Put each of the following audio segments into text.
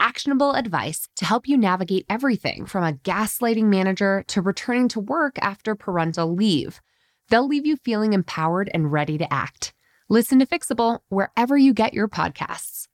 actionable advice to help you navigate everything from a gaslighting manager to returning to work after parental leave. They'll leave you feeling empowered and ready to act. Listen to Fixable wherever you get your podcasts.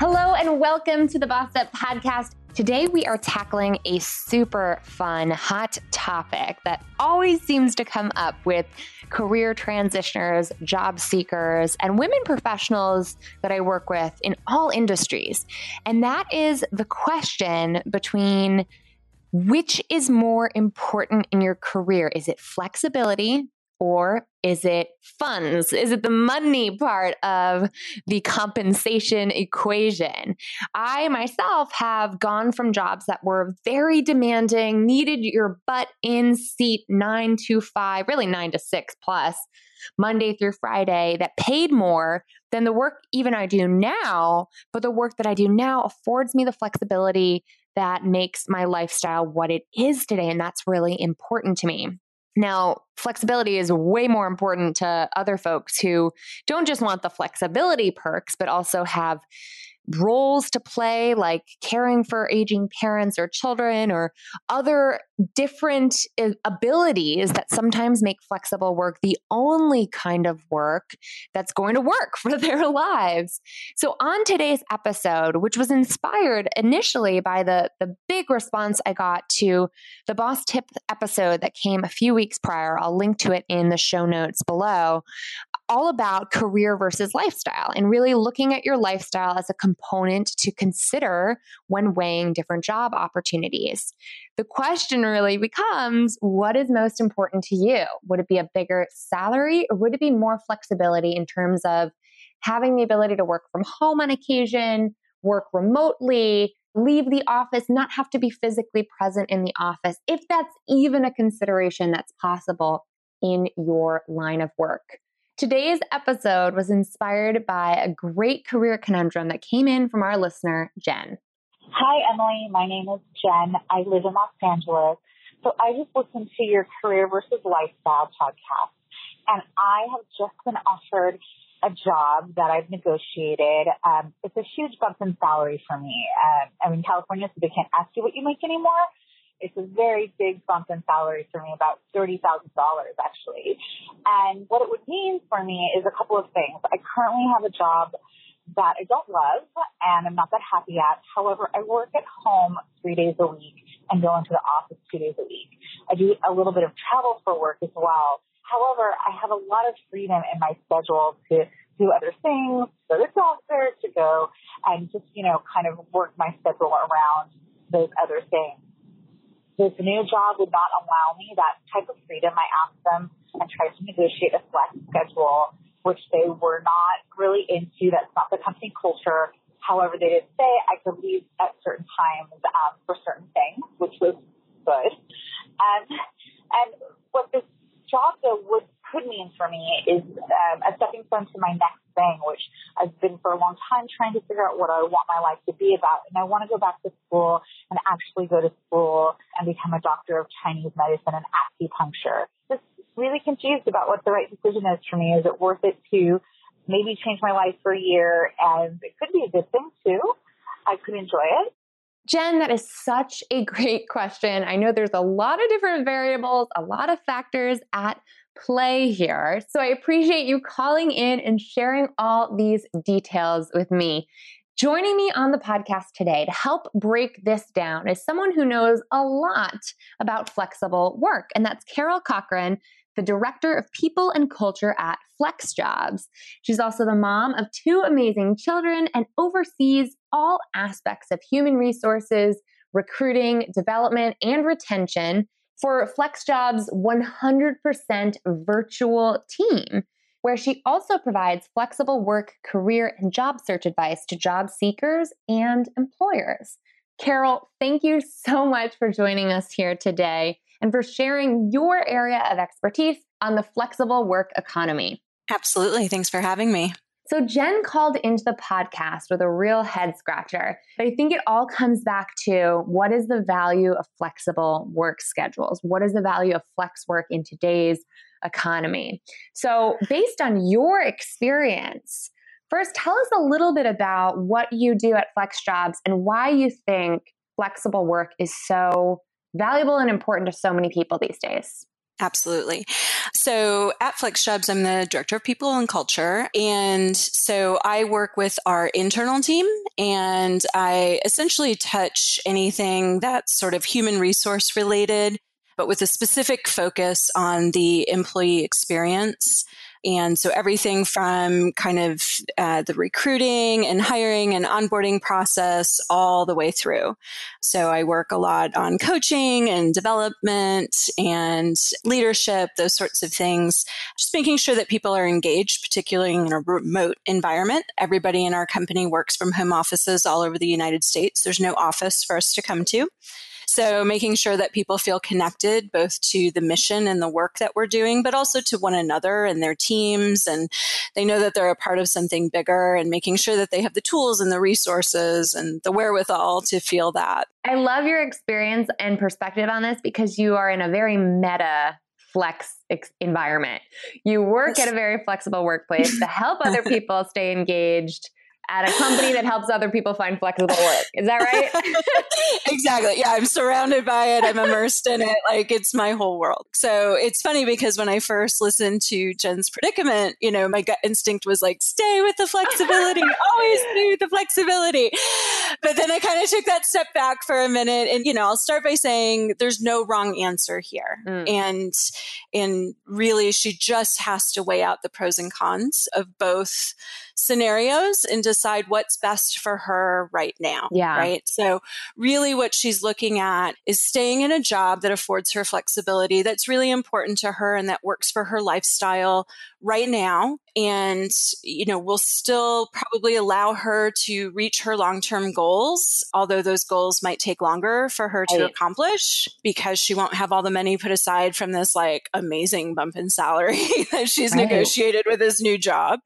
Hello, and welcome to the Boss Up Podcast. Today, we are tackling a super fun, hot topic that always seems to come up with career transitioners, job seekers, and women professionals that I work with in all industries. And that is the question between which is more important in your career? Is it flexibility or is it funds? Is it the money part of the compensation equation? I myself have gone from jobs that were very demanding, needed your butt in seat nine to five, really nine to six plus, Monday through Friday, that paid more than the work even I do now. But the work that I do now affords me the flexibility that makes my lifestyle what it is today. And that's really important to me. Now, flexibility is way more important to other folks who don't just want the flexibility perks, but also have roles to play, like caring for aging parents or children, or other different uh, abilities that sometimes make flexible work the only kind of work that's going to work for their lives. So, on today's episode, which was inspired initially by the, the big response I got to the Boss Tip episode that came a few weeks prior, I'll link to it in the show notes below all about career versus lifestyle and really looking at your lifestyle as a component to consider when weighing different job opportunities. The question really becomes what is most important to you? Would it be a bigger salary or would it be more flexibility in terms of having the ability to work from home on occasion, work remotely? Leave the office, not have to be physically present in the office, if that's even a consideration that's possible in your line of work. Today's episode was inspired by a great career conundrum that came in from our listener, Jen. Hi, Emily. My name is Jen. I live in Los Angeles. So I just listened to your career versus lifestyle podcast, and I have just been offered a job that I've negotiated. Um, it's a huge bump in salary for me. Um, I'm in California, so they can't ask you what you make anymore. It's a very big bump in salary for me, about $30,000 actually. And what it would mean for me is a couple of things. I currently have a job that I don't love and I'm not that happy at. However, I work at home three days a week and go into the office two days a week. I do a little bit of travel for work as well. However, I have a lot of freedom in my schedule to do other things, go to the doctor, to go and just, you know, kind of work my schedule around those other things. This new job would not allow me that type of freedom. I asked them and tried to negotiate a flex schedule, which they were not really into. That's not the company culture. However, they did say I could leave at certain times um, for certain things, which was good. And and what this job though would could mean for me is um, a stepping stone to my next thing, which I've been for a long time trying to figure out what I want my life to be about. And I want to go back to school and actually go to school and become a doctor of Chinese medicine and acupuncture. Just really confused about what the right decision is for me. Is it worth it to maybe change my life for a year? And it could be a good thing too. I could enjoy it. Jen, that is such a great question. I know there's a lot of different variables, a lot of factors at play here. So I appreciate you calling in and sharing all these details with me. Joining me on the podcast today to help break this down is someone who knows a lot about flexible work, and that's Carol Cochran, the Director of People and Culture at FlexJobs. She's also the mom of two amazing children and oversees all aspects of human resources, recruiting, development, and retention for FlexJob's 100% virtual team. Where she also provides flexible work, career, and job search advice to job seekers and employers. Carol, thank you so much for joining us here today and for sharing your area of expertise on the flexible work economy. Absolutely. Thanks for having me. So, Jen called into the podcast with a real head scratcher. But I think it all comes back to what is the value of flexible work schedules? What is the value of flex work in today's economy? So, based on your experience, first tell us a little bit about what you do at Flex Jobs and why you think flexible work is so valuable and important to so many people these days. Absolutely. So at Flex Jobs, I'm the director of people and culture. And so I work with our internal team and I essentially touch anything that's sort of human resource related, but with a specific focus on the employee experience. And so everything from kind of uh, the recruiting and hiring and onboarding process all the way through. So I work a lot on coaching and development and leadership, those sorts of things. Just making sure that people are engaged, particularly in a remote environment. Everybody in our company works from home offices all over the United States. There's no office for us to come to. So making sure that people feel connected both to the mission and the work that we're doing, but also to one another and their teams. And they know that they're a part of something bigger and making sure that they have the tools and the resources and the wherewithal to feel that. I love your experience and perspective on this because you are in a very meta flex ex- environment. You work at a very flexible workplace to help other people stay engaged at a company that helps other people find flexible work. Is that right? exactly. Yeah, I'm surrounded by it. I'm immersed in it. Like it's my whole world. So it's funny because when I first listened to Jen's predicament, you know, my gut instinct was like, stay with the flexibility, always do the flexibility. But then I kind of took that step back for a minute and, you know, I'll start by saying there's no wrong answer here. Mm. And, and really she just has to weigh out the pros and cons of both scenarios and decide what's best for her right now. Yeah. Right. So, really, what she's looking at is staying in a job that affords her flexibility that's really important to her and that works for her lifestyle right now. And, you know, will still probably allow her to reach her long term goals, although those goals might take longer for her to right. accomplish because she won't have all the money put aside from this like amazing bump in salary that she's right. negotiated with this new job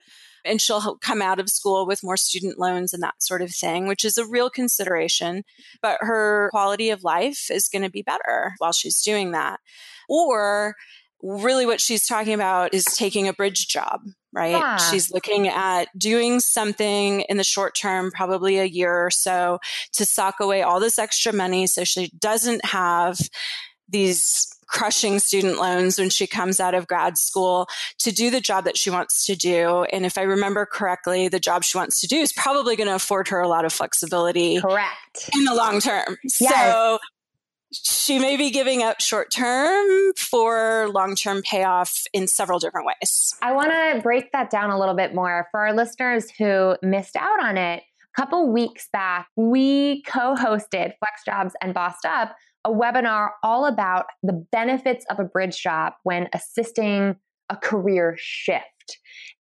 and she'll come out of school with more student loans and that sort of thing, which is a real consideration. But her quality of life is going to be better while she's doing that. Or really what she's talking about is taking a bridge job, right? Yeah. She's looking at doing something in the short term, probably a year or so, to sock away all this extra money so she doesn't have these crushing student loans when she comes out of grad school to do the job that she wants to do. And if I remember correctly, the job she wants to do is probably going to afford her a lot of flexibility. Correct. In the long term. Yes. So she may be giving up short term for long term payoff in several different ways. I want to break that down a little bit more for our listeners who missed out on it. A couple weeks back, we co hosted Flex Jobs and Bossed Up a webinar all about the benefits of a bridge job when assisting a career shift.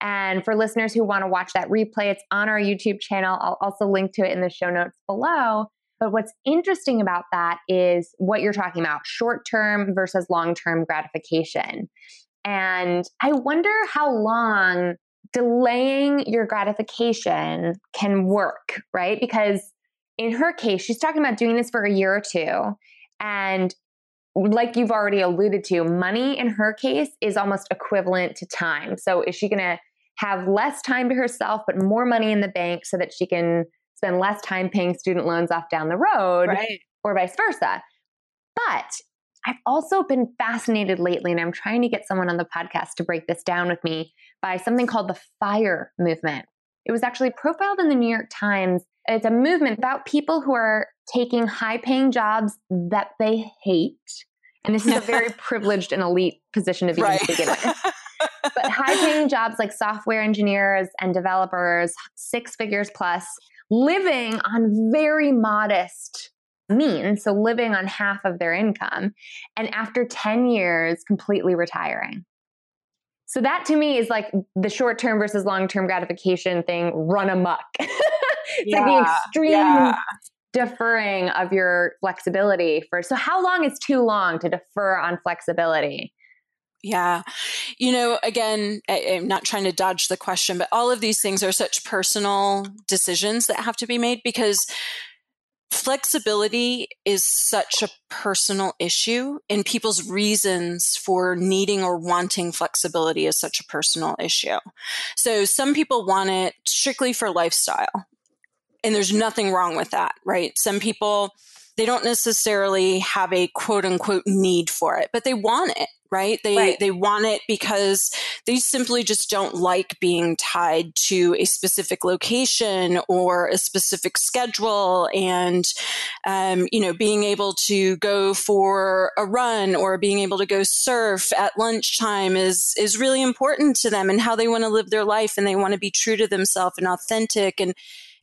And for listeners who want to watch that replay, it's on our YouTube channel. I'll also link to it in the show notes below. But what's interesting about that is what you're talking about short term versus long term gratification. And I wonder how long delaying your gratification can work, right? Because in her case, she's talking about doing this for a year or two. And like you've already alluded to, money in her case is almost equivalent to time. So is she going to have less time to herself, but more money in the bank so that she can spend less time paying student loans off down the road right. or vice versa? But I've also been fascinated lately, and I'm trying to get someone on the podcast to break this down with me by something called the FIRE movement. It was actually profiled in the New York Times it's a movement about people who are taking high paying jobs that they hate. And this is a very privileged and elite position to be right. in to begin with. but high paying jobs like software engineers and developers, six figures plus, living on very modest means. So living on half of their income. And after 10 years, completely retiring. So that to me is like the short term versus long term gratification thing run amok. it's yeah, like the extreme yeah. deferring of your flexibility for. So how long is too long to defer on flexibility? Yeah. You know, again, I, am not trying to dodge the question, but all of these things are such personal decisions that have to be made because flexibility is such a personal issue and people's reasons for needing or wanting flexibility is such a personal issue. So some people want it strictly for lifestyle. And there's nothing wrong with that, right? Some people they don't necessarily have a quote unquote need for it, but they want it right? They right. they want it because they simply just don't like being tied to a specific location or a specific schedule, and um, you know, being able to go for a run or being able to go surf at lunchtime is is really important to them and how they want to live their life, and they want to be true to themselves and authentic and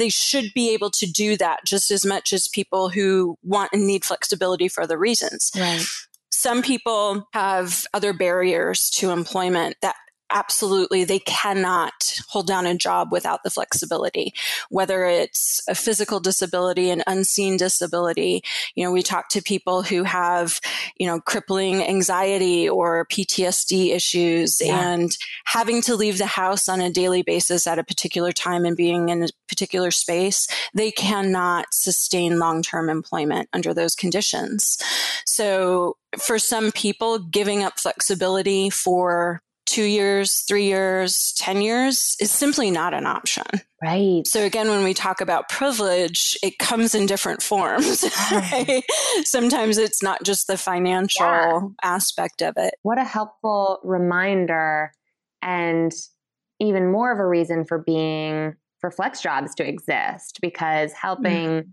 they should be able to do that just as much as people who want and need flexibility for other reasons. Right. Some people have other barriers to employment that absolutely they cannot hold down a job without the flexibility whether it's a physical disability an unseen disability you know we talk to people who have you know crippling anxiety or PTSD issues yeah. and having to leave the house on a daily basis at a particular time and being in a particular space they cannot sustain long-term employment under those conditions so for some people giving up flexibility for two years, three years, 10 years is simply not an option. Right. So again, when we talk about privilege, it comes in different forms. Right? Sometimes it's not just the financial yeah. aspect of it. What a helpful reminder and even more of a reason for being for flex jobs to exist because helping mm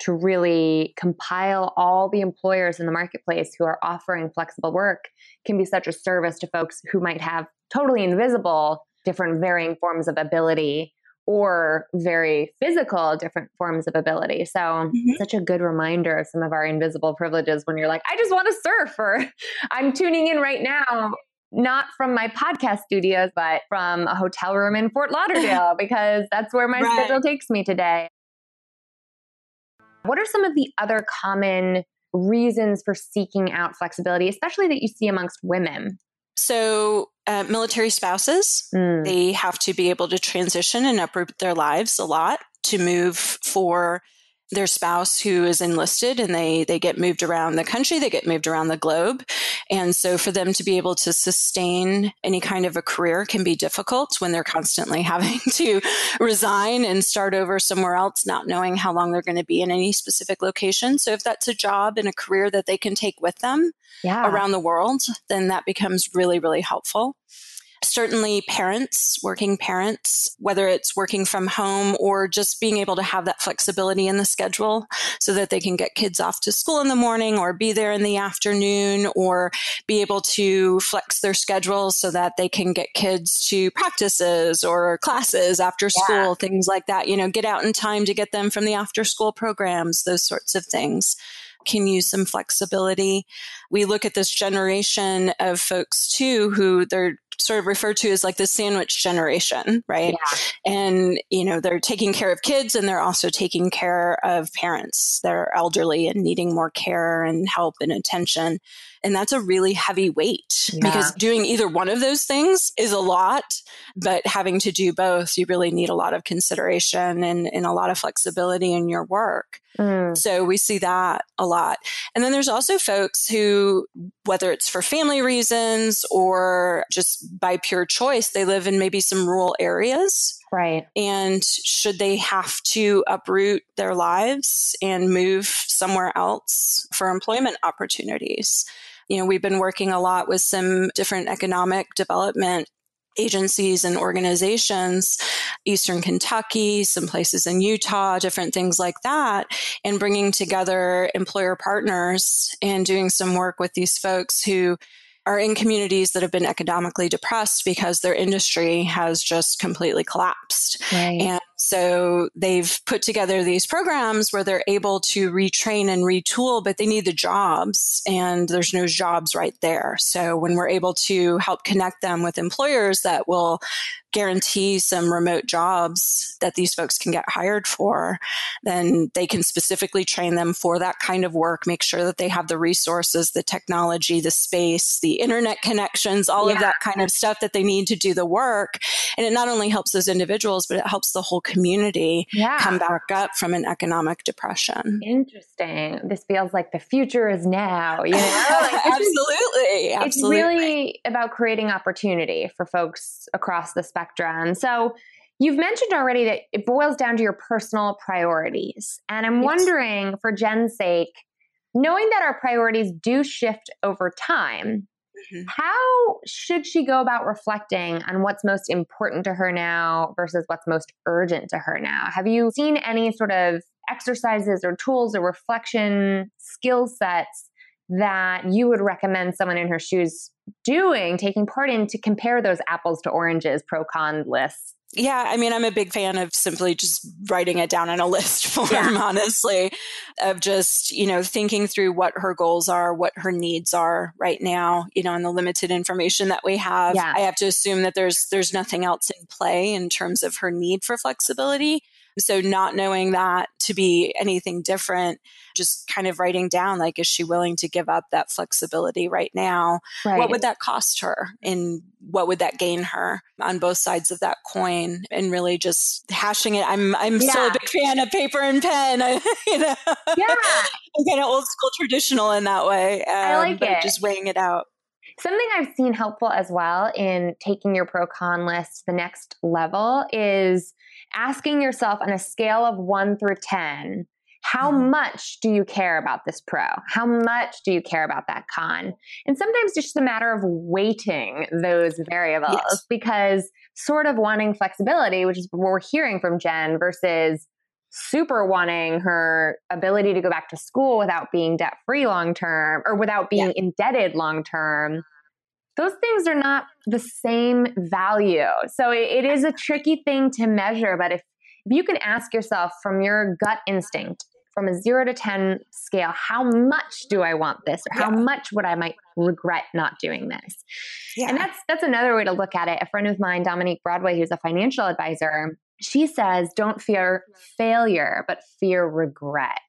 to really compile all the employers in the marketplace who are offering flexible work can be such a service to folks who might have totally invisible different varying forms of ability or very physical different forms of ability. So, mm-hmm. such a good reminder of some of our invisible privileges when you're like, I just want to surf, or I'm tuning in right now, not from my podcast studios, but from a hotel room in Fort Lauderdale, because that's where my right. schedule takes me today. What are some of the other common reasons for seeking out flexibility, especially that you see amongst women? So, uh, military spouses, mm. they have to be able to transition and uproot their lives a lot to move for their spouse who is enlisted and they they get moved around the country they get moved around the globe. And so for them to be able to sustain any kind of a career can be difficult when they're constantly having to resign and start over somewhere else not knowing how long they're going to be in any specific location. So if that's a job and a career that they can take with them yeah. around the world then that becomes really really helpful certainly parents, working parents, whether it's working from home or just being able to have that flexibility in the schedule so that they can get kids off to school in the morning or be there in the afternoon or be able to flex their schedule so that they can get kids to practices or classes after school, yeah. things like that. You know, get out in time to get them from the after school programs, those sorts of things can use some flexibility. We look at this generation of folks too who they're sort of referred to as like the sandwich generation, right? Yeah. And, you know, they're taking care of kids and they're also taking care of parents that are elderly and needing more care and help and attention. And that's a really heavy weight yeah. because doing either one of those things is a lot, but having to do both, you really need a lot of consideration and, and a lot of flexibility in your work. Mm. So we see that a lot. And then there's also folks who, whether it's for family reasons or just by pure choice, they live in maybe some rural areas. Right. And should they have to uproot their lives and move somewhere else for employment opportunities? You know, we've been working a lot with some different economic development agencies and organizations, Eastern Kentucky, some places in Utah, different things like that, and bringing together employer partners and doing some work with these folks who are in communities that have been economically depressed because their industry has just completely collapsed. Right. And So they've put together these programs where they're able to retrain and retool, but they need the jobs and there's no jobs right there. So when we're able to help connect them with employers that will guarantee some remote jobs that these folks can get hired for, then they can specifically train them for that kind of work, make sure that they have the resources, the technology, the space, the internet connections, all yeah. of that kind of stuff that they need to do the work. And it not only helps those individuals, but it helps the whole community yeah. come back up from an economic depression. Interesting. This feels like the future is now, you know? Like, absolutely. Absolutely. It's really about creating opportunity for folks across the spectrum spectrum. So you've mentioned already that it boils down to your personal priorities. And I'm yes. wondering, for Jen's sake, knowing that our priorities do shift over time, mm-hmm. how should she go about reflecting on what's most important to her now versus what's most urgent to her now? Have you seen any sort of exercises or tools or reflection skill sets that you would recommend someone in her shoes doing, taking part in to compare those apples to oranges, pro con lists? Yeah, I mean, I'm a big fan of simply just writing it down in a list form, yeah. honestly, of just, you know, thinking through what her goals are, what her needs are right now, you know, and the limited information that we have. Yeah. I have to assume that there's there's nothing else in play in terms of her need for flexibility. So not knowing that to be anything different, just kind of writing down like, is she willing to give up that flexibility right now? Right. What would that cost her? And what would that gain her on both sides of that coin? And really just hashing it. I'm I'm yeah. still a big fan of paper and pen. I, you know, yeah, I'm kind of old school traditional in that way. Um, I like it. Just weighing it out. Something I've seen helpful as well in taking your pro con list to the next level is asking yourself on a scale of one through 10, how mm-hmm. much do you care about this pro? How much do you care about that con? And sometimes it's just a matter of weighting those variables yes. because sort of wanting flexibility, which is what we're hearing from Jen, versus super wanting her ability to go back to school without being debt free long term or without being yeah. indebted long term those things are not the same value. So it, it is a tricky thing to measure. But if, if you can ask yourself from your gut instinct, from a zero to 10 scale, how much do I want this? Or how yeah. much would I might regret not doing this? Yeah. And that's that's another way to look at it. A friend of mine, Dominique Broadway, who's a financial advisor, she says, don't fear failure, but fear regret.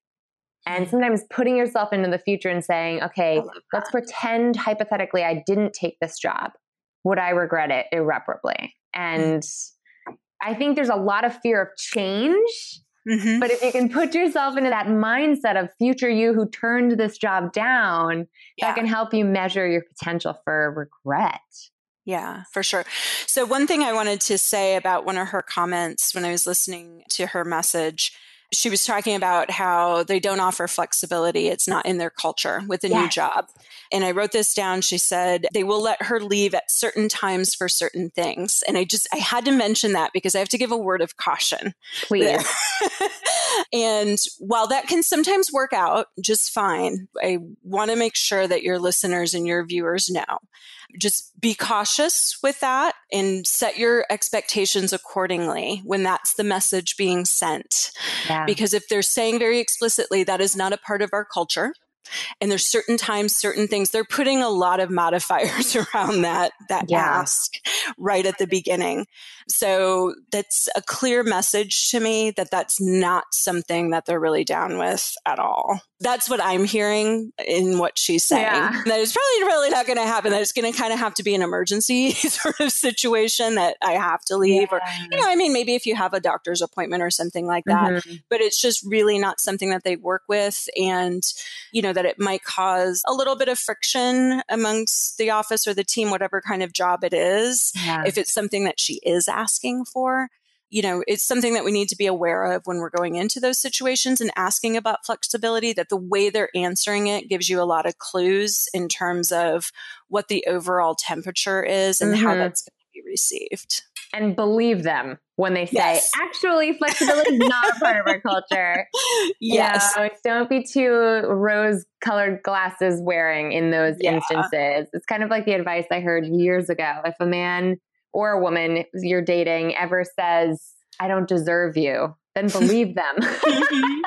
And sometimes putting yourself into the future and saying, okay, let's pretend hypothetically I didn't take this job. Would I regret it irreparably? And I think there's a lot of fear of change. Mm-hmm. But if you can put yourself into that mindset of future you who turned this job down, yeah. that can help you measure your potential for regret. Yeah, for sure. So, one thing I wanted to say about one of her comments when I was listening to her message she was talking about how they don't offer flexibility. It's not in their culture with a new job. And I wrote this down. She said they will let her leave at certain times for certain things. And I just, I had to mention that because I have to give a word of caution. Please. and while that can sometimes work out just fine, I want to make sure that your listeners and your viewers know just be cautious with that and set your expectations accordingly when that's the message being sent. Yeah. Because if they're saying very explicitly that is not a part of our culture, and there's certain times certain things they're putting a lot of modifiers around that that yeah. ask right at the beginning so that's a clear message to me that that's not something that they're really down with at all that's what i'm hearing in what she's saying yeah. that it's probably really not going to happen that it's going to kind of have to be an emergency sort of situation that i have to leave yeah. or you know i mean maybe if you have a doctor's appointment or something like that mm-hmm. but it's just really not something that they work with and you know that it might cause a little bit of friction amongst the office or the team, whatever kind of job it is. Yeah. If it's something that she is asking for, you know, it's something that we need to be aware of when we're going into those situations and asking about flexibility, that the way they're answering it gives you a lot of clues in terms of what the overall temperature is and mm-hmm. how that's going to be received and believe them when they say, yes. actually, flexibility is not a part of our culture. Yes. You know, don't be too rose colored glasses wearing in those yeah. instances. It's kind of like the advice I heard years ago. If a man or a woman you're dating ever says, I don't deserve you, then believe them. Mm-hmm.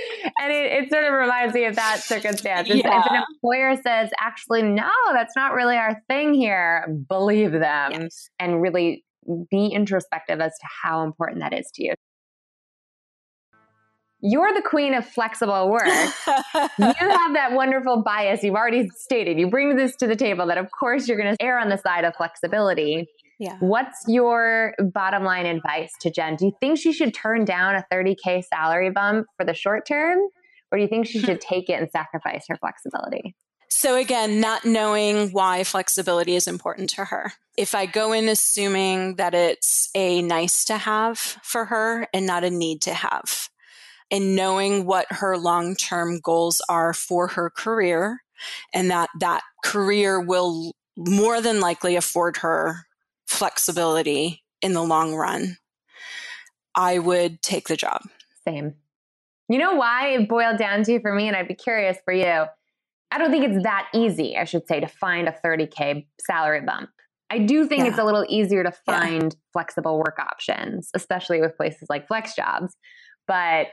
and it, it, sort of reminds me of that circumstance. Yeah. If an employer says, actually, no, that's not really our thing here, believe them yes. and really be introspective as to how important that is to you. You're the queen of flexible work. you have that wonderful bias you've already stated. You bring this to the table that, of course, you're going to err on the side of flexibility. Yeah. What's your bottom line advice to Jen? Do you think she should turn down a 30K salary bump for the short term? Or do you think she should take it and sacrifice her flexibility? So, again, not knowing why flexibility is important to her. If I go in assuming that it's a nice to have for her and not a need to have, and knowing what her long term goals are for her career, and that that career will more than likely afford her flexibility in the long run, I would take the job. Same. You know why it boiled down to for me, and I'd be curious for you. I don't think it's that easy, I should say, to find a 30K salary bump. I do think yeah. it's a little easier to find yeah. flexible work options, especially with places like flex jobs. But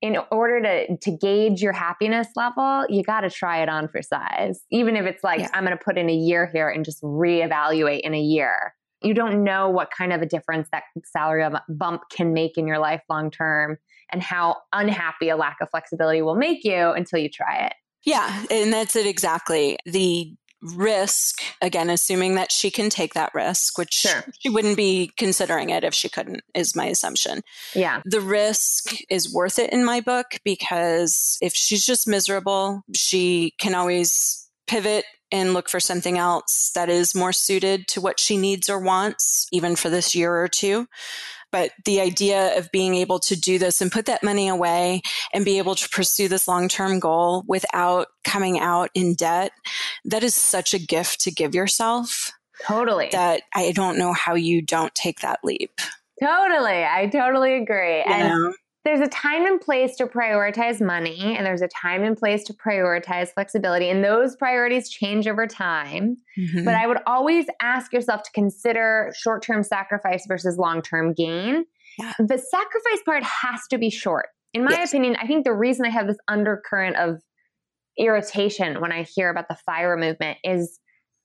in order to to gauge your happiness level, you got to try it on for size. Even if it's like yeah. I'm going to put in a year here and just reevaluate in a year. You don't know what kind of a difference that salary bump can make in your life long term and how unhappy a lack of flexibility will make you until you try it. Yeah, and that's it exactly. The risk, again, assuming that she can take that risk, which sure. she wouldn't be considering it if she couldn't, is my assumption. Yeah. The risk is worth it in my book because if she's just miserable, she can always pivot and look for something else that is more suited to what she needs or wants, even for this year or two. But the idea of being able to do this and put that money away and be able to pursue this long term goal without coming out in debt, that is such a gift to give yourself. Totally. That I don't know how you don't take that leap. Totally. I totally agree. You and know? There's a time and place to prioritize money and there's a time and place to prioritize flexibility and those priorities change over time mm-hmm. but i would always ask yourself to consider short-term sacrifice versus long-term gain yeah. the sacrifice part has to be short in my yes. opinion i think the reason i have this undercurrent of irritation when i hear about the fire movement is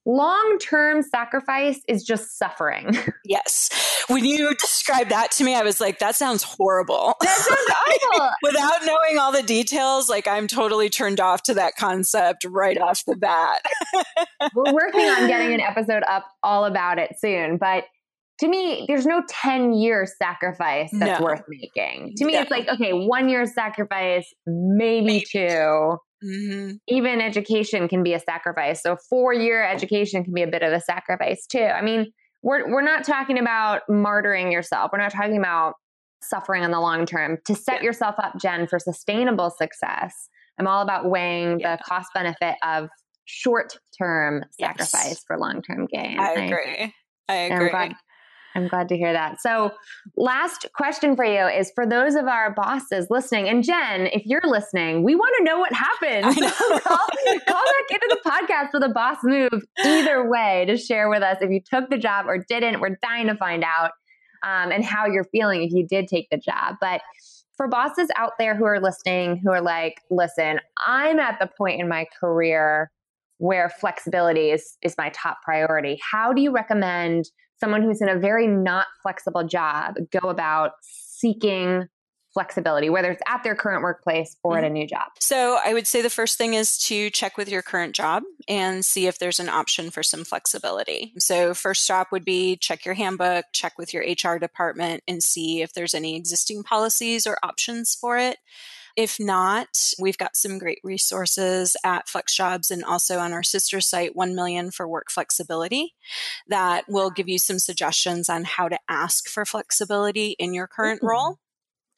long term sacrifice is just suffering. Yes. When you described that to me, I was like, that sounds horrible. That sounds awful. Without knowing all the details, like I'm totally turned off to that concept right off the bat. We're working on getting an episode up all about it soon. But to me, there's no 10 year sacrifice that's no. worth making. To me, it's like, okay, one year sacrifice, maybe, maybe. two Mm-hmm. Even education can be a sacrifice. So four year education can be a bit of a sacrifice too. I mean, we're we're not talking about martyring yourself. We're not talking about suffering in the long term. To set yeah. yourself up, Jen, for sustainable success, I'm all about weighing yeah. the cost benefit of short term sacrifice yes. for long term gain. I agree. I, I agree. I'm glad to hear that. So, last question for you is for those of our bosses listening, and Jen, if you're listening, we want to know what happened. So call, call back into the podcast with a boss move either way to share with us if you took the job or didn't. We're dying to find out um, and how you're feeling if you did take the job. But for bosses out there who are listening, who are like, listen, I'm at the point in my career where flexibility is, is my top priority. How do you recommend? Someone who's in a very not flexible job go about seeking flexibility, whether it's at their current workplace or at a mm-hmm. new job? So, I would say the first thing is to check with your current job and see if there's an option for some flexibility. So, first stop would be check your handbook, check with your HR department, and see if there's any existing policies or options for it. If not, we've got some great resources at FlexJobs and also on our sister site, 1 Million for Work Flexibility, that will give you some suggestions on how to ask for flexibility in your current mm-hmm. role.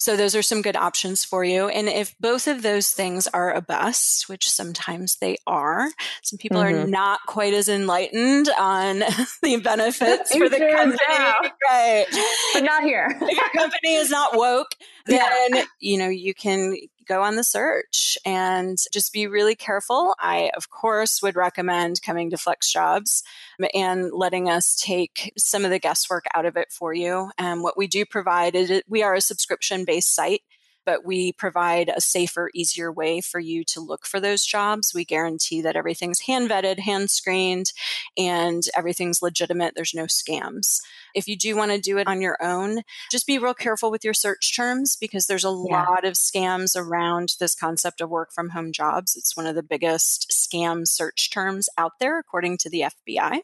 So those are some good options for you. And if both of those things are a bust, which sometimes they are, some people mm-hmm. are not quite as enlightened on the benefits for the company. Right. But not here. If your company is not woke. then, yeah. you know, you can go on the search and just be really careful. I, of course, would recommend coming to Flex Jobs um, and letting us take some of the guesswork out of it for you. And what we do provide is we are a subscription based site but we provide a safer, easier way for you to look for those jobs. We guarantee that everything's hand vetted, hand screened, and everything's legitimate. There's no scams. If you do want to do it on your own, just be real careful with your search terms because there's a yeah. lot of scams around this concept of work from home jobs. It's one of the biggest scam search terms out there, according to the FBI.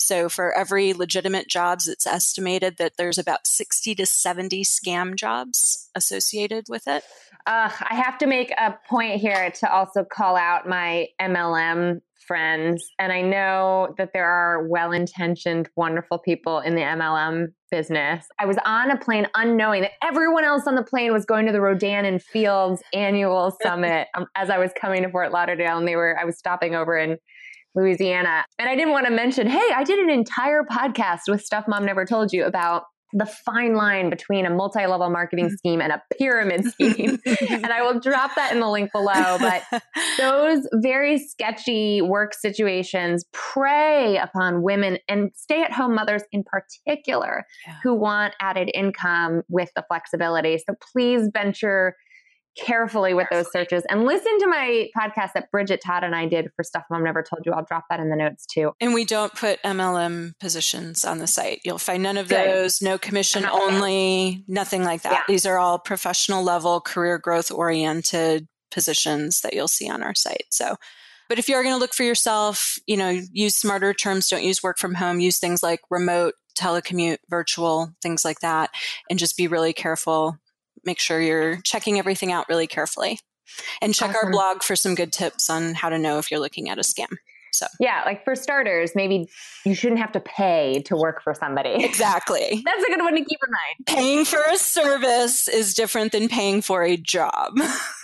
So for every legitimate jobs, it's estimated that there's about 60 to 70 scam jobs associated with it. Uh, I have to make a point here to also call out my MLM friends. And I know that there are well intentioned, wonderful people in the MLM business. I was on a plane unknowing that everyone else on the plane was going to the Rodan and Fields annual summit um, as I was coming to Fort Lauderdale. And they were, I was stopping over in Louisiana. And I didn't want to mention, hey, I did an entire podcast with Stuff Mom Never Told You about the fine line between a multi level marketing mm. scheme and a pyramid scheme. and I will drop that in the link below. But those very sketchy work situations prey upon women and stay at home mothers in particular yeah. who want added income with the flexibility. So please venture carefully with those searches and listen to my podcast that Bridget Todd and I did for Stuff Mom Never Told You. I'll drop that in the notes too. And we don't put MLM positions on the site. You'll find none of Good. those, no commission only, nothing like that. Yeah. These are all professional level, career growth oriented positions that you'll see on our site. So, but if you're going to look for yourself, you know, use smarter terms, don't use work from home, use things like remote, telecommute, virtual, things like that, and just be really careful make sure you're checking everything out really carefully. And check awesome. our blog for some good tips on how to know if you're looking at a scam. So, yeah, like for starters, maybe you shouldn't have to pay to work for somebody. Exactly. That's a good one to keep in mind. Paying for a service is different than paying for a job.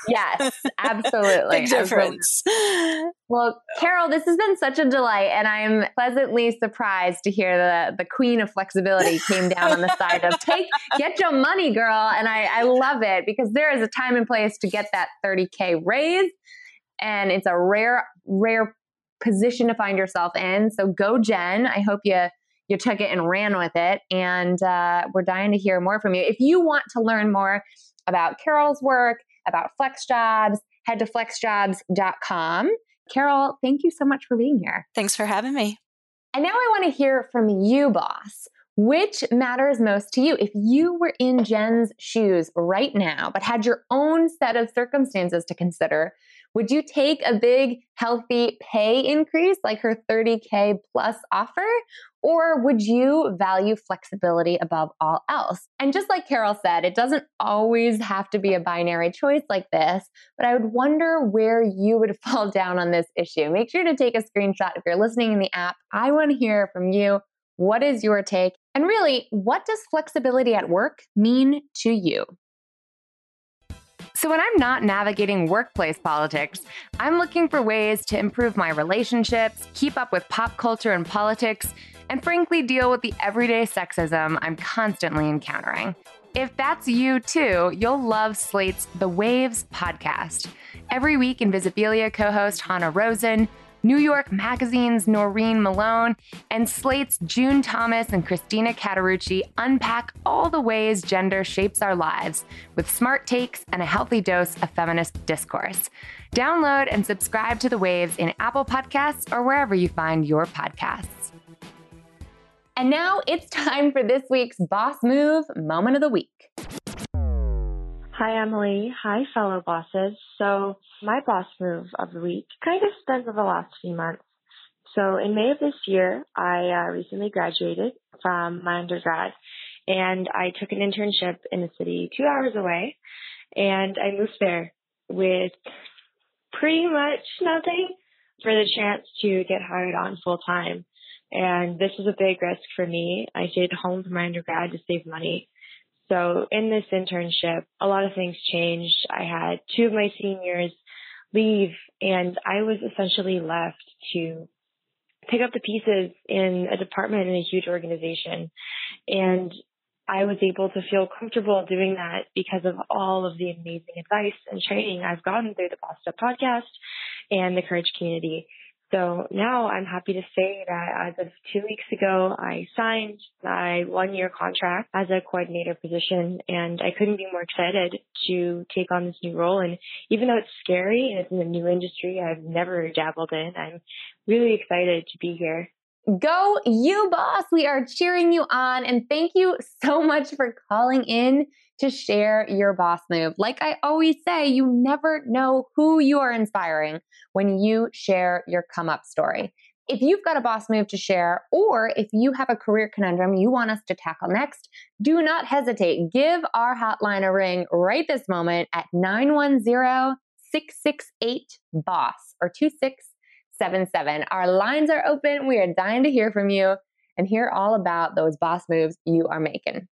Yes, absolutely. Big difference. Absolutely. Well, Carol, this has been such a delight, and I'm pleasantly surprised to hear the the queen of flexibility came down on the side of take get your money, girl. And I, I love it because there is a time and place to get that 30k raise, and it's a rare rare position to find yourself in. So go, Jen. I hope you you took it and ran with it. And uh, we're dying to hear more from you. If you want to learn more about Carol's work, about flex jobs, head to flexjobs.com. Carol, thank you so much for being here. Thanks for having me. And now I want to hear from you, boss. Which matters most to you? If you were in Jen's shoes right now, but had your own set of circumstances to consider, would you take a big, healthy pay increase like her 30K plus offer? Or would you value flexibility above all else? And just like Carol said, it doesn't always have to be a binary choice like this, but I would wonder where you would fall down on this issue. Make sure to take a screenshot if you're listening in the app. I want to hear from you. What is your take? And really, what does flexibility at work mean to you? So, when I'm not navigating workplace politics, I'm looking for ways to improve my relationships, keep up with pop culture and politics, and frankly, deal with the everyday sexism I'm constantly encountering. If that's you too, you'll love Slate's The Waves podcast. Every week, Invisibilia co host Hannah Rosin New York Magazine's Noreen Malone, and Slate's June Thomas and Christina Cauterucci unpack all the ways gender shapes our lives with smart takes and a healthy dose of feminist discourse. Download and subscribe to The Waves in Apple Podcasts or wherever you find your podcasts. And now it's time for this week's Boss Move Moment of the Week. Hi, Emily. Hi, fellow bosses. So, my boss move of the week kind of spans over the last few months. So, in May of this year, I uh, recently graduated from my undergrad and I took an internship in a city two hours away and I moved there with pretty much nothing for the chance to get hired on full time. And this was a big risk for me. I stayed home for my undergrad to save money so in this internship, a lot of things changed. I had two of my seniors leave and I was essentially left to pick up the pieces in a department in a huge organization. And I was able to feel comfortable doing that because of all of the amazing advice and training I've gotten through the Bossed Up podcast and the Courage community. So now I'm happy to say that as of two weeks ago, I signed my one year contract as a coordinator position and I couldn't be more excited to take on this new role. And even though it's scary and it's in a new industry I've never dabbled in, I'm really excited to be here. Go, you boss. We are cheering you on. And thank you so much for calling in to share your boss move. Like I always say, you never know who you are inspiring when you share your come up story. If you've got a boss move to share, or if you have a career conundrum you want us to tackle next, do not hesitate. Give our hotline a ring right this moment at 910 668 BOSS or 2677. Our lines are open. We are dying to hear from you and hear all about those boss moves you are making.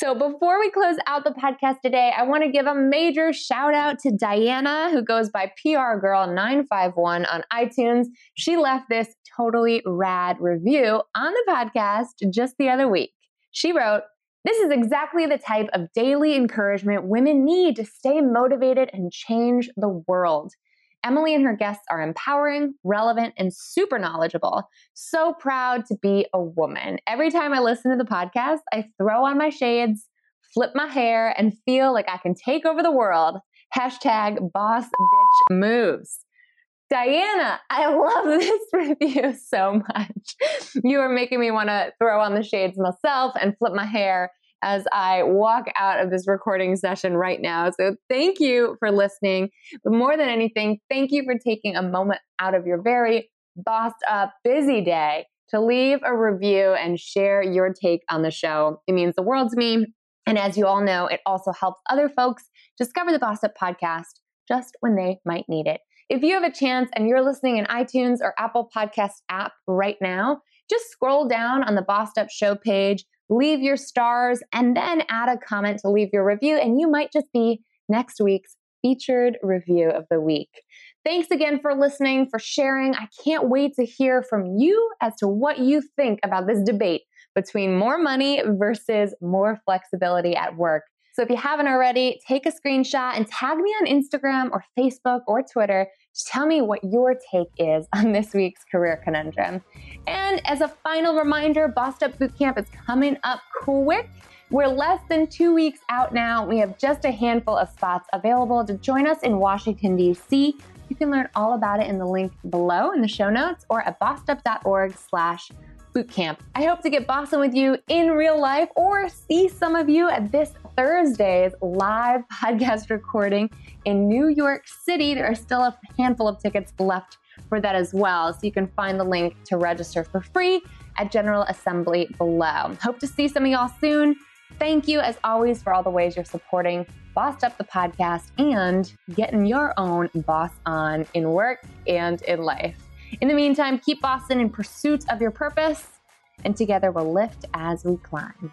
So before we close out the podcast today, I want to give a major shout out to Diana, who goes by PR Girl 951 on iTunes. She left this totally rad review on the podcast just the other week. She wrote, this is exactly the type of daily encouragement women need to stay motivated and change the world. Emily and her guests are empowering, relevant, and super knowledgeable. So proud to be a woman. Every time I listen to the podcast, I throw on my shades, flip my hair, and feel like I can take over the world. Hashtag boss bitch moves. Diana, I love this review so much. You are making me want to throw on the shades myself and flip my hair as I walk out of this recording session right now. So thank you for listening. But more than anything, thank you for taking a moment out of your very bossed up, busy day to leave a review and share your take on the show. It means the world to me. And as you all know, it also helps other folks discover the Bossed Up podcast just when they might need it. If you have a chance and you're listening in iTunes or Apple Podcast app right now, just scroll down on the Bossed Up show page leave your stars, and then add a comment to leave your review, and you might just be next week's featured review of the week. Thanks again for listening, for sharing. I can't wait to hear from you as to what you think about this debate between more money versus more flexibility at work. So if you haven't already, take a screenshot and tag me on Instagram or Facebook or Twitter tell me what your take is on this week's career conundrum. And as a final reminder, Bossed Up Bootcamp is coming up quick. We're less than two weeks out now. We have just a handful of spots available to join us in Washington, D.C. You can learn all about it in the link below in the show notes or at bossedup.org slash bootcamp. I hope to get bossing with you in real life or see some of you at this Thursday's live podcast recording in New York City. There are still a handful of tickets left for that as well. So you can find the link to register for free at General Assembly below. Hope to see some of y'all soon. Thank you, as always, for all the ways you're supporting Bossed Up the podcast and getting your own boss on in work and in life. In the meantime, keep bossing in pursuit of your purpose, and together we'll lift as we climb.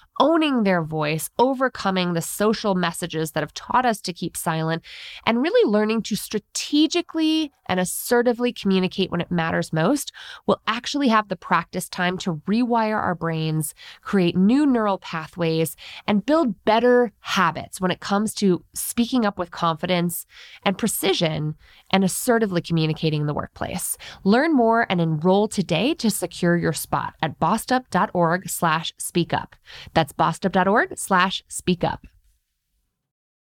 owning their voice, overcoming the social messages that have taught us to keep silent, and really learning to strategically and assertively communicate when it matters most, we'll actually have the practice time to rewire our brains, create new neural pathways, and build better habits when it comes to speaking up with confidence and precision and assertively communicating in the workplace. Learn more and enroll today to secure your spot at bossedup.org slash speak up. That's bossedup.org slash speak up.